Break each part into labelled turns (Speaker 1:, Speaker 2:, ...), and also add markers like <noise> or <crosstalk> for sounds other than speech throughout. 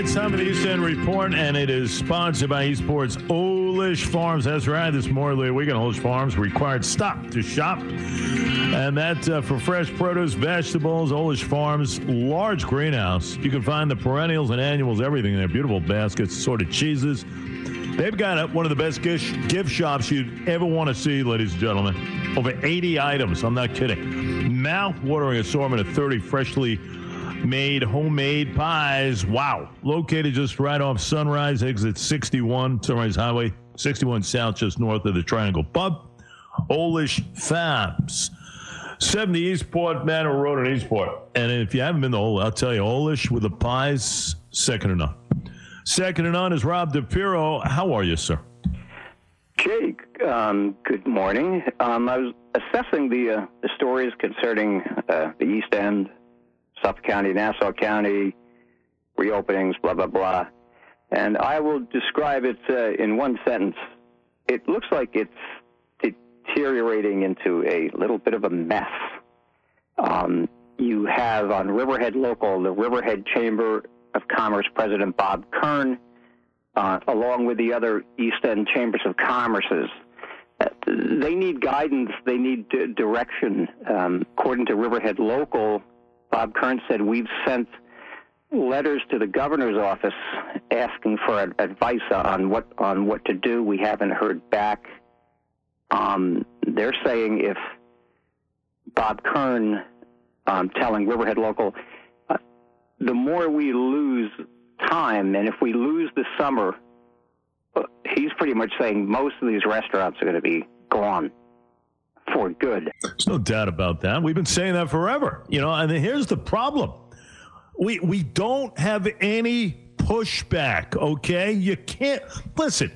Speaker 1: right, it's time for the End Report, and it is sponsored by Esports Olish Farms. That's right, this Memorial Weekend, Olish Farms required stop to shop. And that uh, for fresh produce, vegetables, Olish Farms, large greenhouse. You can find the perennials and annuals, everything in there. Beautiful baskets, assorted cheeses. They've got one of the best gift shops you'd ever want to see, ladies and gentlemen. Over 80 items, I'm not kidding. Mouth-watering assortment of 30 freshly made homemade pies. Wow. Located just right off Sunrise, exit 61, Sunrise Highway, 61 South, just north of the Triangle Pub. Olish Farms. 70 Eastport, Manor Road in Eastport. And if you haven't been to Olish, I'll tell you, Olish with the pies, second to none. Second to none is Rob DiPiero. How are you, sir?
Speaker 2: Jake, um, good morning. Um, I was assessing the, uh, the stories concerning uh, the East End Suffolk County, Nassau County, reopenings, blah, blah, blah. And I will describe it uh, in one sentence. It looks like it's deteriorating into a little bit of a mess. Um, you have on Riverhead Local, the Riverhead Chamber of Commerce President Bob Kern, uh, along with the other East End Chambers of Commerce's. Uh, they need guidance. They need d- direction. Um, according to Riverhead Local, Bob Kern said, We've sent letters to the governor's office asking for advice on what on what to do. We haven't heard back. Um, they're saying if Bob Kern um, telling Riverhead Local, uh, the more we lose time, and if we lose the summer, uh, he's pretty much saying most of these restaurants are going to be gone good.
Speaker 1: There's no doubt about that. We've been saying that forever. You know, and here's the problem. We we don't have any pushback, okay? You can't listen.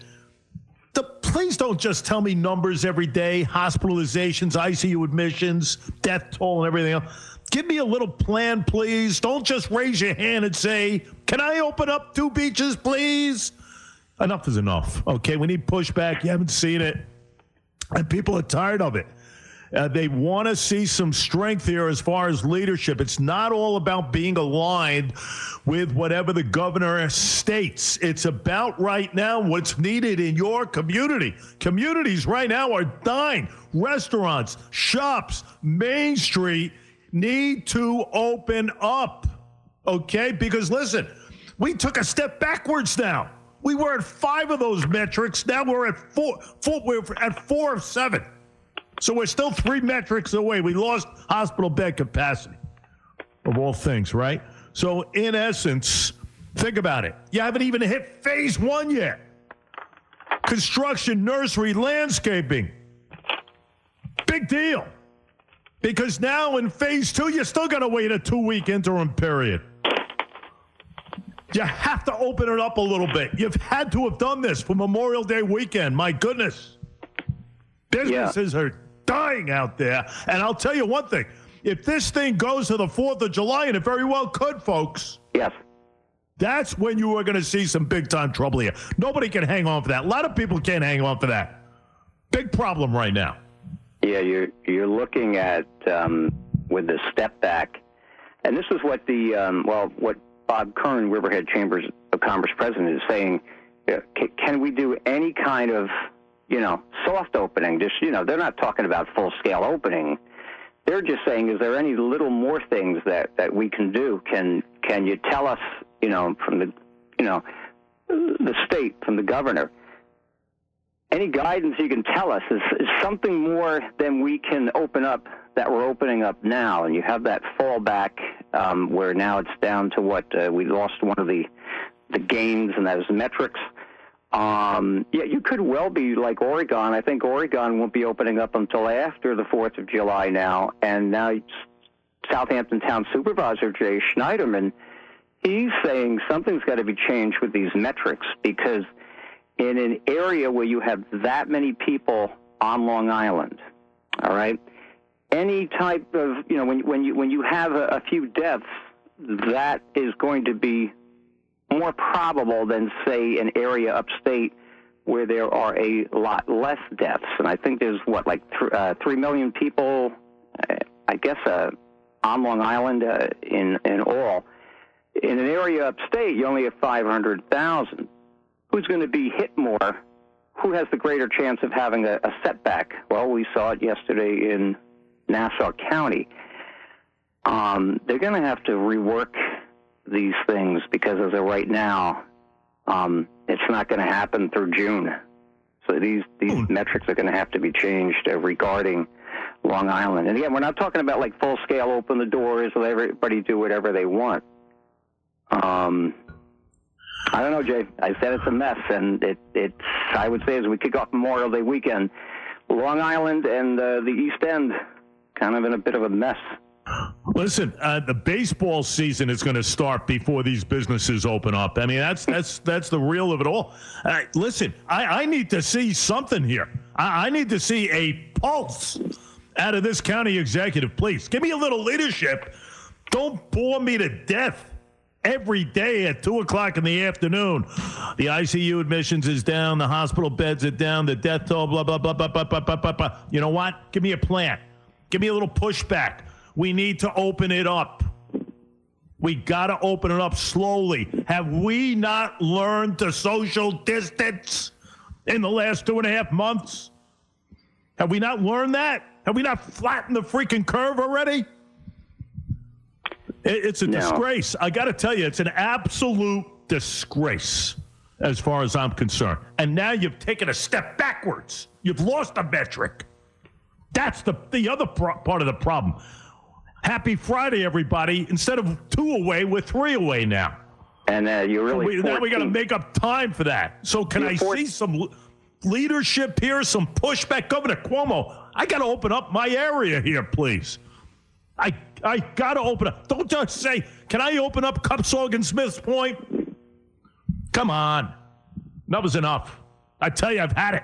Speaker 1: The, please don't just tell me numbers every day, hospitalizations, ICU admissions, death toll, and everything else. Give me a little plan, please. Don't just raise your hand and say, Can I open up two beaches, please? Enough is enough. Okay, we need pushback. You haven't seen it. And people are tired of it. Uh, they want to see some strength here as far as leadership. It's not all about being aligned with whatever the governor states. It's about right now what's needed in your community. Communities right now are dying. Restaurants, shops, Main Street need to open up. Okay? Because listen, we took a step backwards now. We were at five of those metrics. Now we're at four, four we're at four of seven. So we're still three metrics away. We lost hospital bed capacity, of all things, right? So, in essence, think about it. You haven't even hit phase one yet. Construction, nursery, landscaping. Big deal. Because now in phase two, you're still going to wait a two week interim period. You have to open it up a little bit. You've had to have done this for Memorial Day weekend. My goodness. Businesses yeah. are dying out there. And I'll tell you one thing if this thing goes to the 4th of July, and it very well could, folks.
Speaker 2: Yes.
Speaker 1: That's when you are going to see some big time trouble here. Nobody can hang on for that. A lot of people can't hang on for that. Big problem right now.
Speaker 2: Yeah, you're you're looking at um, with the step back, and this is what the um, well, what Bob Kern, Riverhead Chambers of Commerce president, is saying. Can we do any kind of you know, soft opening. Just you know, they're not talking about full scale opening. They're just saying, is there any little more things that that we can do? Can can you tell us, you know, from the, you know, the state from the governor? Any guidance you can tell us is, is something more than we can open up that we're opening up now, and you have that fallback um, where now it's down to what uh, we lost one of the the gains and those metrics. Um, yeah, you could well be like Oregon. I think Oregon won't be opening up until after the 4th of July now. And now Southampton Town Supervisor Jay Schneiderman, he's saying something's got to be changed with these metrics because in an area where you have that many people on Long Island, all right, any type of, you know, when, when, you, when you have a, a few deaths, that is going to be more probable than, say, an area upstate where there are a lot less deaths. And I think there's, what, like th- uh, 3 million people, uh, I guess, uh, on Long Island uh, in, in all. In an area upstate, you only have 500,000. Who's going to be hit more? Who has the greater chance of having a, a setback? Well, we saw it yesterday in Nassau County. Um, they're going to have to rework these things because as of right now, um, it's not going to happen through June. So these these hmm. metrics are going to have to be changed uh, regarding Long Island. And again, we're not talking about like full scale open the doors, let everybody do whatever they want. Um, I don't know, Jay. I said it's a mess, and it it's I would say as we kick off Memorial Day weekend, Long Island and uh, the East End kind of in a bit of a mess.
Speaker 1: Listen, uh, the baseball season is going to start before these businesses open up. I mean, that's that's that's the real of it all. Uh, listen, I, I need to see something here. I, I need to see a pulse out of this county executive. Please give me a little leadership. Don't bore me to death every day at two o'clock in the afternoon. The ICU admissions is down, the hospital beds are down, the death toll, blah blah blah blah blah blah blah blah. blah. You know what? Give me a plan. Give me a little pushback. We need to open it up. We got to open it up slowly. Have we not learned to social distance in the last two and a half months? Have we not learned that? Have we not flattened the freaking curve already? It's a no. disgrace. I got to tell you, it's an absolute disgrace as far as I'm concerned. And now you've taken a step backwards. You've lost a metric. That's the, the other pro- part of the problem. Happy Friday, everybody. Instead of two away, we're three away now.
Speaker 2: And uh, you really
Speaker 1: so we, now we got to make up time for that. So can I see some leadership here, some pushback? Governor Cuomo, I got to open up my area here, please. I I got to open up. Don't just say, "Can I open up Cupsogue and Smiths Point?" Come on, that was enough. I tell you, I've had it.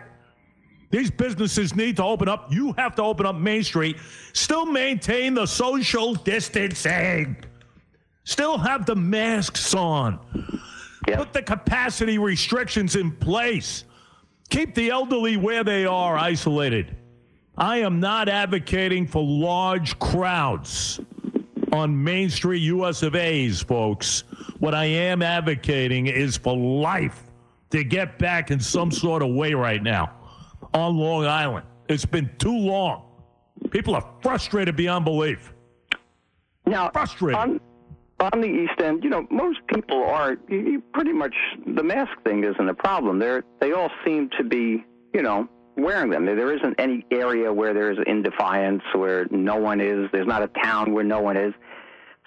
Speaker 1: These businesses need to open up. You have to open up Main Street. Still maintain the social distancing. Still have the masks on. Yep. Put the capacity restrictions in place. Keep the elderly where they are, isolated. I am not advocating for large crowds on Main Street US of A's, folks. What I am advocating is for life to get back in some sort of way right now on Long Island. It's been too long. People are frustrated beyond belief.
Speaker 2: Now,
Speaker 1: frustrated.
Speaker 2: On, on the East End, you know, most people are you, you pretty much the mask thing isn't a problem. They they all seem to be, you know, wearing them. There isn't any area where there's in defiance where no one is. There's not a town where no one is.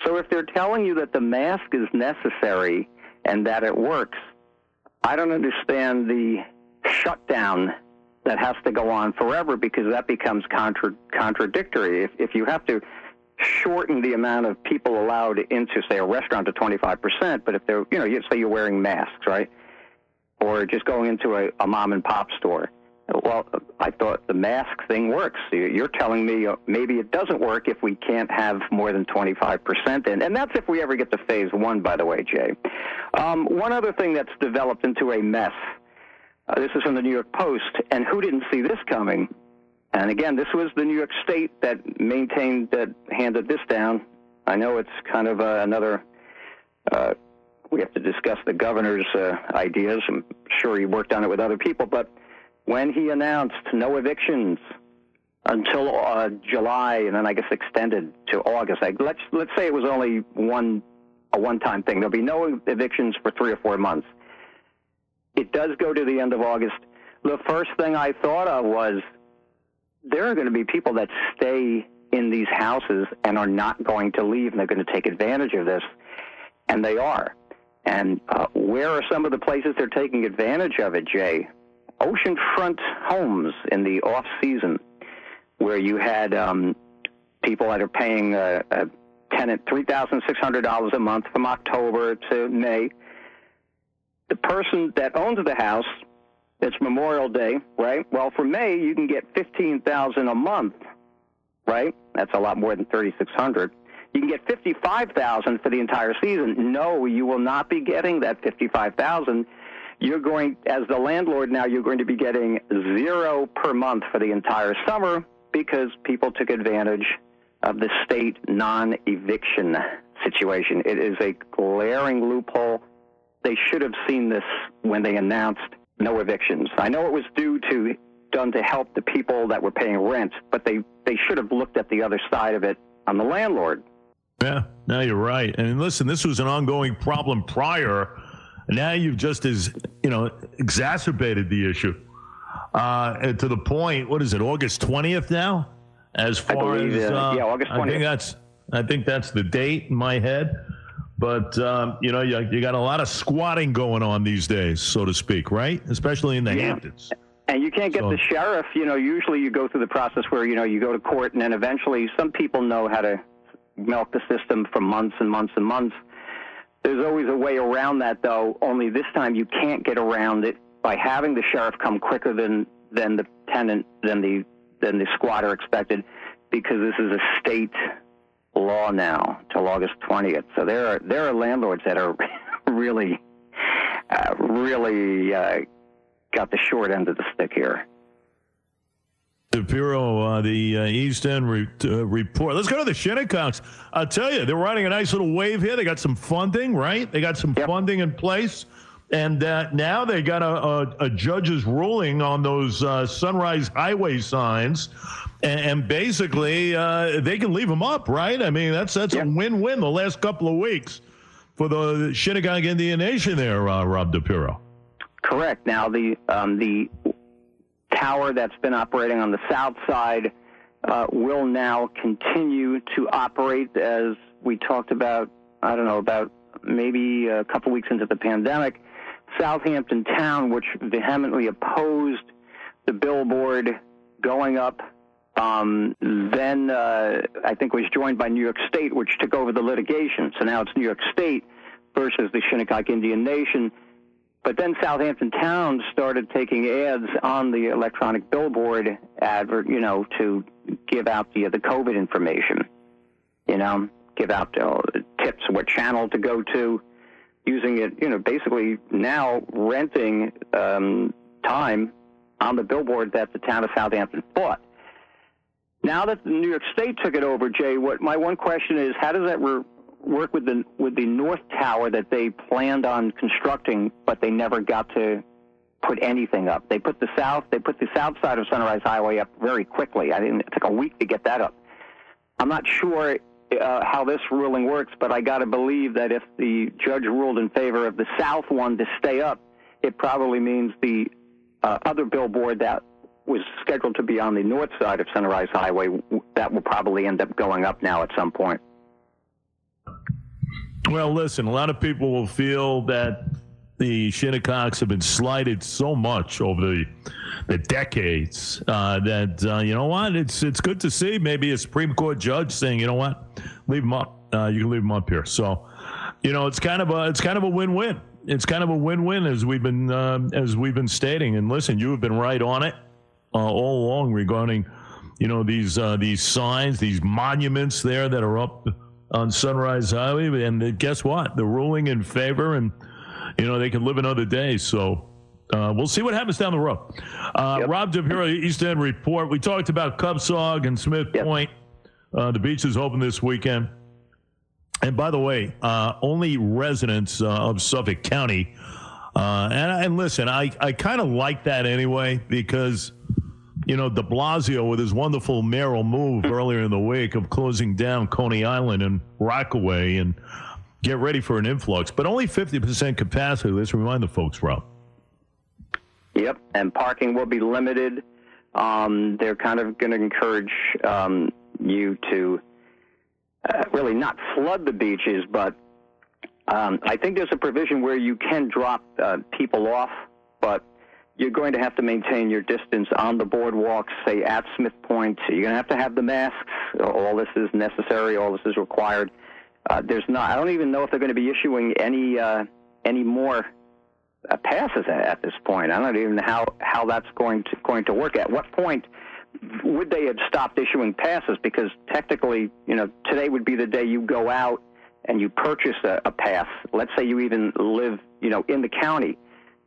Speaker 2: So if they're telling you that the mask is necessary and that it works, I don't understand the shutdown that has to go on forever because that becomes contra- contradictory. If, if you have to shorten the amount of people allowed into, say, a restaurant to 25%, but if they're, you know, you say you're wearing masks, right? Or just going into a, a mom and pop store. Well, I thought the mask thing works. You're telling me uh, maybe it doesn't work if we can't have more than 25%. In. and that's if we ever get to phase one, by the way, Jay. Um, one other thing that's developed into a mess uh, this is from the New York Post, and who didn't see this coming? And again, this was the New York State that maintained that handed this down. I know it's kind of uh, another. Uh, we have to discuss the governor's uh, ideas. I'm sure he worked on it with other people, but when he announced no evictions until uh, July, and then I guess extended to August. Like, let's let's say it was only one a one-time thing. There'll be no evictions for three or four months. It does go to the end of August. The first thing I thought of was there are going to be people that stay in these houses and are not going to leave, and they're going to take advantage of this, and they are. And uh, where are some of the places they're taking advantage of it, Jay? Oceanfront homes in the off season, where you had um, people that are paying a, a tenant three thousand six hundred dollars a month from October to May the person that owns the house, it's Memorial Day, right? Well, for May, you can get fifteen thousand a month, right? That's a lot more than thirty six hundred. You can get fifty five thousand for the entire season. No, you will not be getting that fifty five thousand. You're going, as the landlord now, you're going to be getting zero per month for the entire summer because people took advantage of the state non eviction situation. It is a glaring loophole. They should have seen this when they announced no evictions. I know it was due to done to help the people that were paying rent, but they, they should have looked at the other side of it on the landlord.
Speaker 1: Yeah, no, you're right. And listen, this was an ongoing problem prior. Now you've just as you know exacerbated the issue uh, to the point. What is it? August 20th now. As far
Speaker 2: believe,
Speaker 1: as
Speaker 2: uh, yeah, August 20th.
Speaker 1: I think that's I think that's the date in my head. But um, you know, you, you got a lot of squatting going on these days, so to speak, right? Especially in the
Speaker 2: Yeah.
Speaker 1: Hamptons.
Speaker 2: And you can't get
Speaker 1: So-
Speaker 2: the sheriff. You know, usually you go through the process where you know you go to court, and then eventually some people know how to milk the system for months and months and months. There's always a way around that, though. Only this time you can't get around it by having the sheriff come quicker than than the tenant than the than the squatter expected, because this is a state law now till August 20th. So there are there are landlords that are <laughs> really uh, really uh, got the short end of the stick here.
Speaker 1: DiPiero, uh, the uh, East End re- uh, report. Let's go to the Shinnecocks. I'll tell you, they're riding a nice little wave here. They got some funding, right? They got some
Speaker 2: Yep.
Speaker 1: funding in place. And uh, now they got a, a, a judge's ruling on those uh, Sunrise Highway signs. And, and basically, uh, they can leave them up, right? I mean, that's that's
Speaker 2: Yep.
Speaker 1: a win win the last couple of weeks for the Shinnecock Indian Nation there, uh, Rob DiPiero.
Speaker 2: Correct. Now the um, the tower that's been operating on the south side uh, will now continue to operate as we talked about. I don't know about maybe a couple weeks into the pandemic. Southampton Town, which vehemently opposed the billboard going up, um, then uh, I think was joined by New York State, which took over the litigation. So now it's New York State versus the Shinnecock Indian Nation. But then Southampton Town started taking ads on the electronic billboard advert, you know, to give out the the COVID information. You know, give out uh, tips what channel to go to, using it, you know, basically now renting um, time on the billboard that the town of Southampton bought. Now that New York State took it over, Jay, what my one question is, how does that re- work with the with the North Tower that they planned on constructing, but they never got to put anything up? They put the south, they put the south side of Sunrise Highway up very quickly. I think it took a week to get that up. I'm not sure uh, how this ruling works, but I got to believe that if the judge ruled in favor of the south one to stay up, it probably means the uh, other billboard that was scheduled to be on the north side of Sunrise Highway that will probably end up going up now at some point.
Speaker 1: Well, listen, a lot of people will feel that the Shinnecocks have been slighted so much over the the decades uh, that uh, you know what? It's it's good to see maybe a Supreme Court judge saying you know what? Leave them up. Uh, you can leave them up here. So you know it's kind of a it's kind of a win win it's kind of a win win as we've been um, as we've been stating. And listen you have been right on it uh, all along regarding you know these uh, these signs these monuments there that are up on Sunrise Highway. And guess what? The ruling in favor and you know they can live another day so uh, we'll see what happens down the road. Uh,
Speaker 2: Yep.
Speaker 1: Rob DiPiero, East End Report. We talked about Cupsogue and Smith
Speaker 2: Yep.
Speaker 1: Point. Uh, the beach is open this weekend. And by the way, uh, only residents uh, of Suffolk County. Uh, and, and listen, I, I kind of like that anyway because, you know, de Blasio with his wonderful mayoral move <laughs> earlier in the week of closing down Coney Island and Rockaway and get ready for an influx, but only 50% capacity. Let's remind the folks, Rob.
Speaker 2: Yep, and parking will be limited. Um, they're kind of going to encourage um, you to uh, really not flood the beaches, but um, I think there's a provision where you can drop uh, people off, but you're going to have to maintain your distance on the boardwalks, say at Smith Point. You're going to have to have the masks. All this is necessary. All this is required. Uh, there's not. I don't even know if they're going to be issuing any uh, any more uh, passes at, at this point. I don't even know how how that's going to going to work. At what point would they have stopped issuing passes? Because technically, you know, today would be the day you go out and you purchase a, a pass. Let's say you even live, you know, in the county.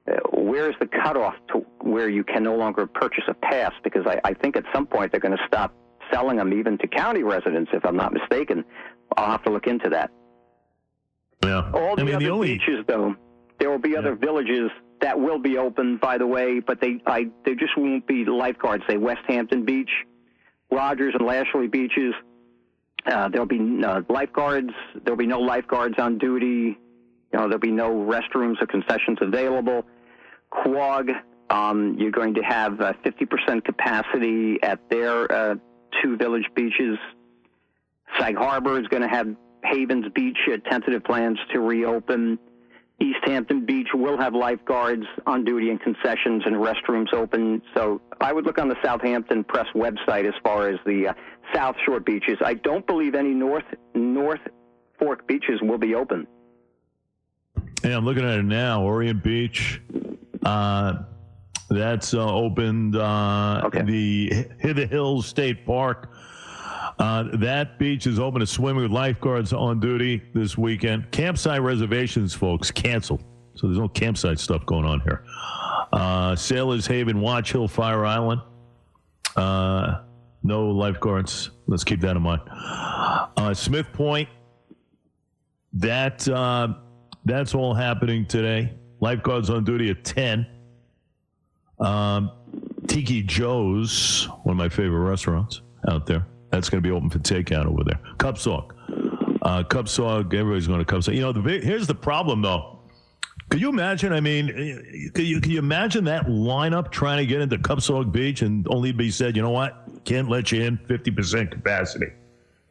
Speaker 2: Uh, where's the cutoff to where you can no longer purchase a pass? Because I, I think at some point they're going to stop selling them even to county residents, if I'm not mistaken. I'll have to look into that.
Speaker 1: Yeah.
Speaker 2: All the
Speaker 1: I mean,
Speaker 2: other
Speaker 1: the only
Speaker 2: beaches, though, there will be other villages that will be open, by the way, but they I, there just won't be lifeguards. Say Westhampton Beach, Rogers and Lashley beaches. Uh, there'll be uh, lifeguards. There'll be no lifeguards on duty. You know, there'll be no restrooms or concessions available. Quogue, um, you're going to have uh, 50% capacity at their uh, two village beaches. Sag Harbor is going to have Havens Beach uh, tentative plans to reopen. East Hampton Beach will have lifeguards on duty and concessions and restrooms open. So I would look on the Southampton Press website as far as the uh, South Shore beaches. I don't believe any North North Fork beaches will be open.
Speaker 1: Yeah, I'm looking at it now. Orient Beach. Uh, that's uh, opened. Uh,
Speaker 2: Okay.
Speaker 1: The Hither Hills State Park. Uh, that beach is open to swimming with lifeguards on duty this weekend. Campsite reservations, folks, canceled. So there's no campsite stuff going on here. Uh, Sailors Haven, Watch Hill, Fire Island. Uh, no lifeguards. Let's keep that in mind. Uh, Smith Point. That uh, that's all happening today. Lifeguards on duty at ten. Um, Tiki Joe's, one of my favorite restaurants out there. That's going to be open for takeout over there. Cupsogue. Uh, Cupsogue, everybody's going to Cupsogue. You know, the, here's the problem, though. Could you imagine? I mean, could you, could you imagine that lineup trying to get into Cupsogue Beach and only be said, you know what? Can't let you in 50% capacity.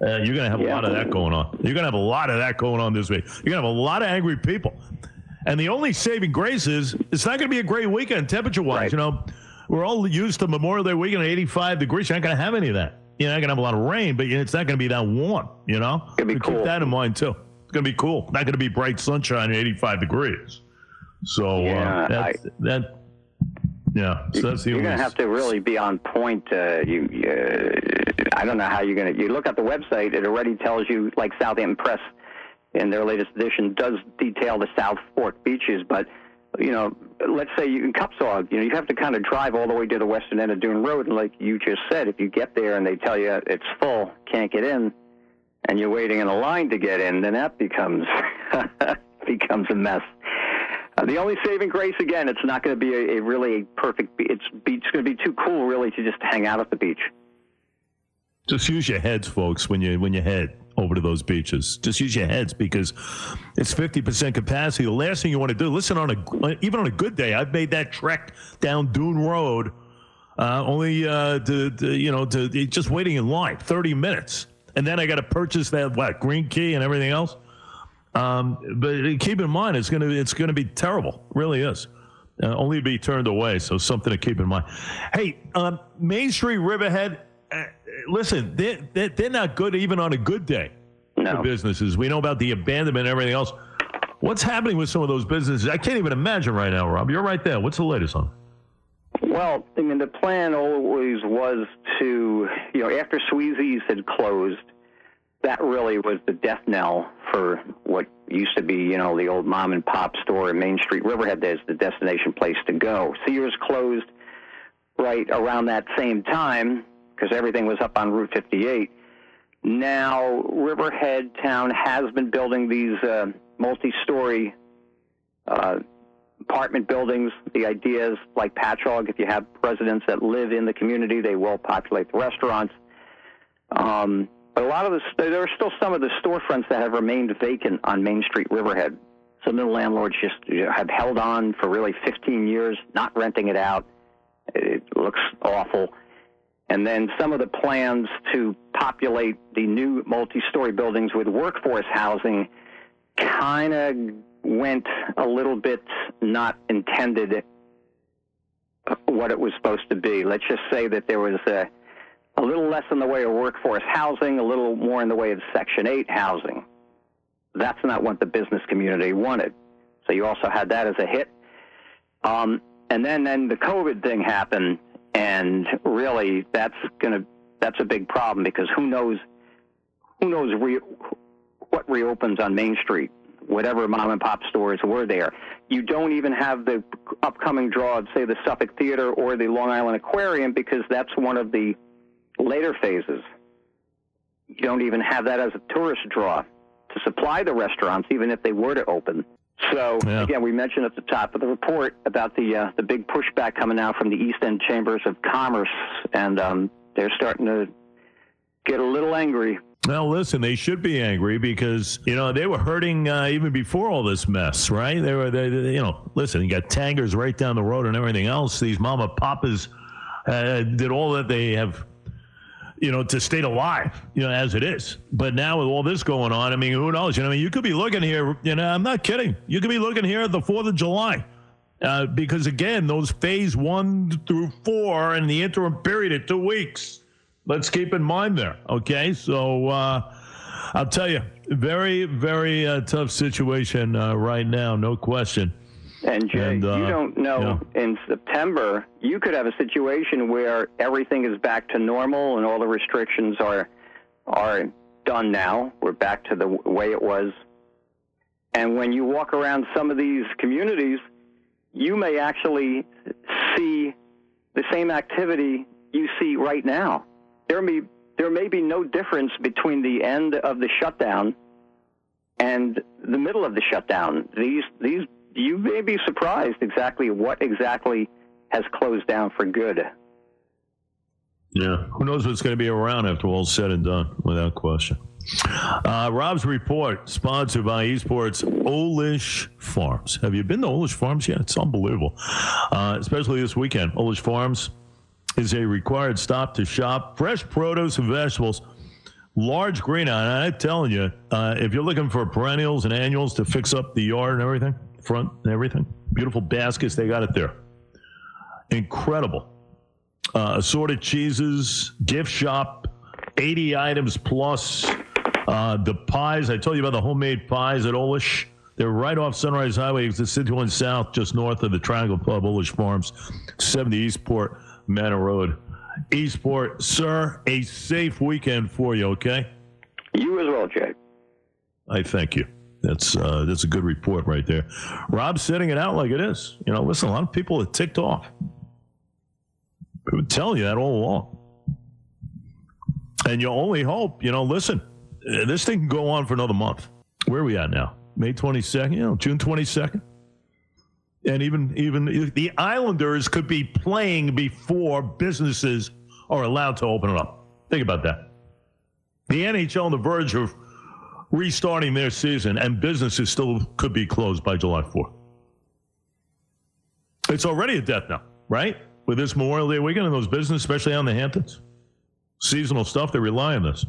Speaker 1: Uh, you're going to have a lot of that going on. You're going to have a lot of that going on this week. You're going to have a lot of angry people. And the only saving grace is it's not going to be a great weekend temperature wise.
Speaker 2: Right.
Speaker 1: You know, we're all used to Memorial Day weekend at 85 degrees. You're not going to have any of that. You're not going to have a lot of rain, but it's not going to be that warm, you know?
Speaker 2: Gonna be
Speaker 1: So
Speaker 2: cool.
Speaker 1: Keep that in mind, too. It's going to be cool. Not going to be bright sunshine at 85 degrees. So,
Speaker 2: Yeah,
Speaker 1: uh, that's, that, yeah, so that's the
Speaker 2: You're going to have to really be on point. Uh, you, uh, I don't know how you're going to. You look at the website; it already tells you, like Southampton Press, in their latest edition, does detail the South Fork beaches. But you know, let's say you in Cupsogue, you know, you have to kind of drive all the way to the western end of Dune Road, and like you just said, if you get there and they tell you it's full, can't get in, and you're waiting in a line to get in, then that becomes <laughs> becomes a mess. Uh, the only saving grace, again, it's not going to be a, a really perfect. Be- it's be- it's going to be too cool, really, to just hang out at the beach.
Speaker 1: Just use your heads, folks, when you when you head over to those beaches. Just use your heads because it's fifty percent capacity. The last thing you want to do, listen on a even on a good day. I've made that trek down Dune Road, uh, only uh, to, to you know to just waiting in line thirty minutes, and then I got to purchase that what green key and everything else. Um, but keep in mind, it's gonna it's gonna be terrible. It really is. Uh, only to be turned away. So something to keep in mind. Hey, um, Main Street Riverhead. Listen, they're, they're, they're not good even on a good day
Speaker 2: No.
Speaker 1: for businesses. We know about the abandonment and everything else. What's happening with some of those businesses? I can't even imagine right now, Rob. You're right there. What's the latest on?
Speaker 2: Well, I mean, the plan always was to, you know, after Swezey's had closed, that really was the death knell for what used to be, you know, the old mom and pop store in Main Street Riverhead as the destination place to go. Sears closed right around that same time because everything was up on Route 58. Now, Riverhead Town has been building these uh, multi-story uh, apartment buildings. The idea is like Patchogue, if you have residents that live in the community, they will populate the restaurants. Um, but a lot of the there are still some of the storefronts that have remained vacant on Main Street, Riverhead. Some of the landlords just have held on for really 15 years, not renting it out. It looks awful. And then some of the plans to populate the new multi-story buildings with workforce housing kind of went a little bit not intended what it was supposed to be. Let's just say that there was a, a little less in the way of workforce housing, a little more in the way of Section 8 housing. That's not what the business community wanted. So you also had that as a hit. Um, and then, then the COVID thing happened, and really that's going to that's a big problem because who knows who knows re- what reopens on Main Street, whatever mom and pop stores were there. You don't even have the upcoming draw of, say, the Suffolk Theater or the Long Island Aquarium because that's one of the later phases. You don't even have that as a tourist draw. to supply the restaurants, even if they were to open. So
Speaker 1: Yeah.
Speaker 2: again, we mentioned at the top of the report about the uh, the big pushback coming out from the East End Chambers of Commerce, and um, they're starting to get a little angry.
Speaker 1: Well, listen, they should be angry because you know they were hurting uh, even before all this mess, right? They were, they, they- you know, listen, you got tangers right down the road and everything else. These mama papas uh, did all that they have, you know, to stay alive, you know, as it is. But now with all this going on, I mean, who knows? You know, I mean, you could be looking here. You know, I'm not kidding. You could be looking here at the Fourth of July. Uh, because again, those phase one through four and the interim period of two weeks. Let's keep in mind there. Okay, so uh, I'll tell you, very, very uh, tough situation uh, right now, no question.
Speaker 2: And Jay,
Speaker 1: And, uh,
Speaker 2: you don't know in September you could have a situation where everything is back to normal and all the restrictions are are done now. We're back to the way it was. And when you walk around some of these communities, you may actually see the same activity you see right now. There may there may be no difference between the end of the shutdown and the middle of the shutdown. These these you may be surprised exactly what exactly has closed down for good.
Speaker 1: Yeah, who knows what's going to be around after all's said and done, without question. Uh, Rob's report, sponsored by Esports Olish Farms. Have you been to Olish Farms yet? It's unbelievable, uh, especially this weekend. Olish Farms is a required stop to shop fresh produce and vegetables. Large green, I'm telling you, uh, if you're looking for perennials and annuals to fix up the yard and everything, front and everything, beautiful baskets, they got it there. Incredible. Uh, assorted cheeses, gift shop, 80 items plus. Uh, the pies, I told you about the homemade pies at Olish. They're right off Sunrise Highway, it's the 61 South, just north of the Triangle Club, Olish Farms, 70 Eastport, Manor Road. Eastport, sir, a safe weekend for you, okay?
Speaker 2: You as well, Jay.
Speaker 1: I thank you. That's uh, that's a good report right there. Rob's setting it out like it is. You know, listen, a lot of people are ticked off. I've been telling you that all along. And you only hope, you know, listen, uh, this thing can go on for another month. Where are we at now? May 22nd, you know, June 22nd? And even even the Islanders could be playing before businesses are allowed to open it up. Think about that. The NHL on the verge of restarting their season, and businesses still could be closed by July 4th. It's already a death knell, right? With this Memorial Day weekend and those businesses, especially on the Hamptons. Seasonal stuff, they rely on this.